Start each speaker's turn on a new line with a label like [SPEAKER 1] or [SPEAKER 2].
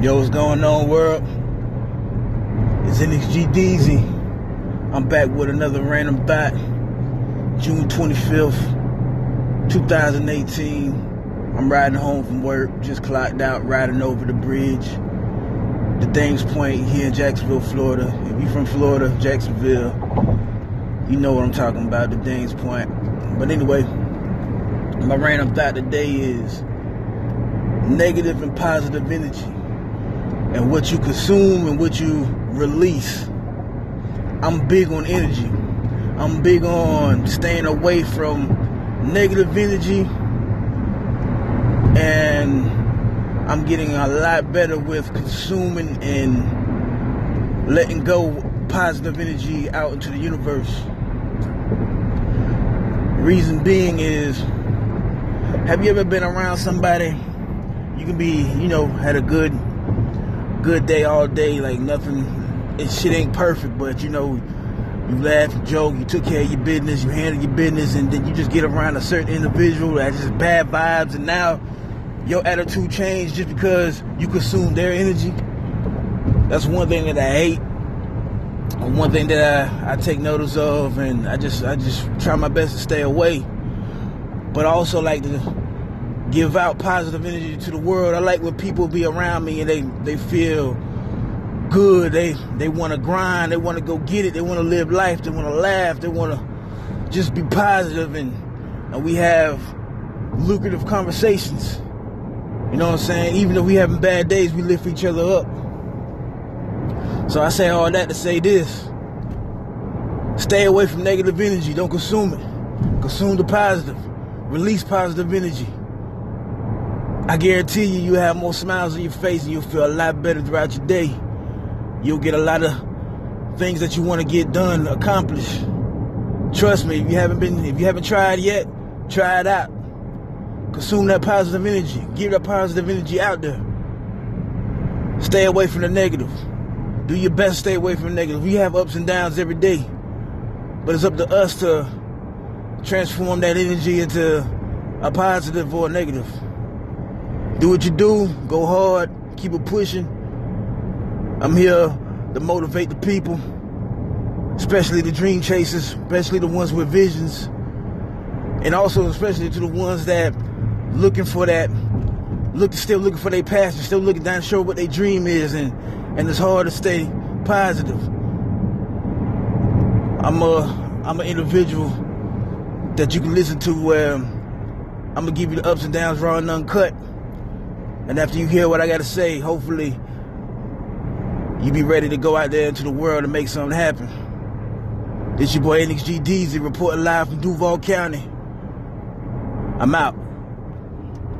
[SPEAKER 1] Yo, what's going on, world? It's NXG Deezy. I'm back with another random thought. June 25th, 2018. I'm riding home from work, just clocked out, riding over the bridge. The Dames Point here in Jacksonville, Florida. If you're from Florida, Jacksonville, you know what I'm talking about, the Dames Point. But anyway, my random thought today is negative and positive energy and what you consume and what you release. I'm big on energy. I'm big on staying away from negative energy and I'm getting a lot better with consuming and letting go positive energy out into the universe. Reason being is have you ever been around somebody you can be, you know, had a good good day all day, like nothing, it shit ain't perfect, but you know, you laugh, you joke, you took care of your business, you handle your business, and then you just get around a certain individual that just bad vibes, and now your attitude changed just because you consume their energy. That's one thing that I hate. One thing that I, I take notice of, and I just I just try my best to stay away. But also like to give out positive energy to the world. I like when people be around me and they, they feel good. They they want to grind. They want to go get it. They want to live life. They want to laugh. They want to just be positive and and we have lucrative conversations. You know what I'm saying? Even if we having bad days, we lift each other up. So I say all that to say this. Stay away from negative energy. Don't consume it. Consume the positive. Release positive energy. I guarantee you, you have more smiles on your face and you'll feel a lot better throughout your day. You'll get a lot of things that you want to get done, accomplished. Trust me, if you haven't been, if you haven't tried yet, try it out. Consume that positive energy. Give that positive energy out there. Stay away from the negative. Do your best stay away from the negative. We have ups and downs every day. But it's up to us to transform that energy into a positive or a negative do what you do, go hard, keep it pushing. I'm here to motivate the people, especially the dream chasers, especially the ones with visions, and also especially to the ones that looking for that, look still looking for their passion, still looking down sure what their dream is, and and it's hard to stay positive. I'm a I'm an individual that you can listen to where I'm gonna give you the ups and downs raw and uncut. And after you hear what I got to say, hopefully you be ready to go out there into the world and make something happen. This your boy NXG Deezy reporting live from Duval County. I'm out.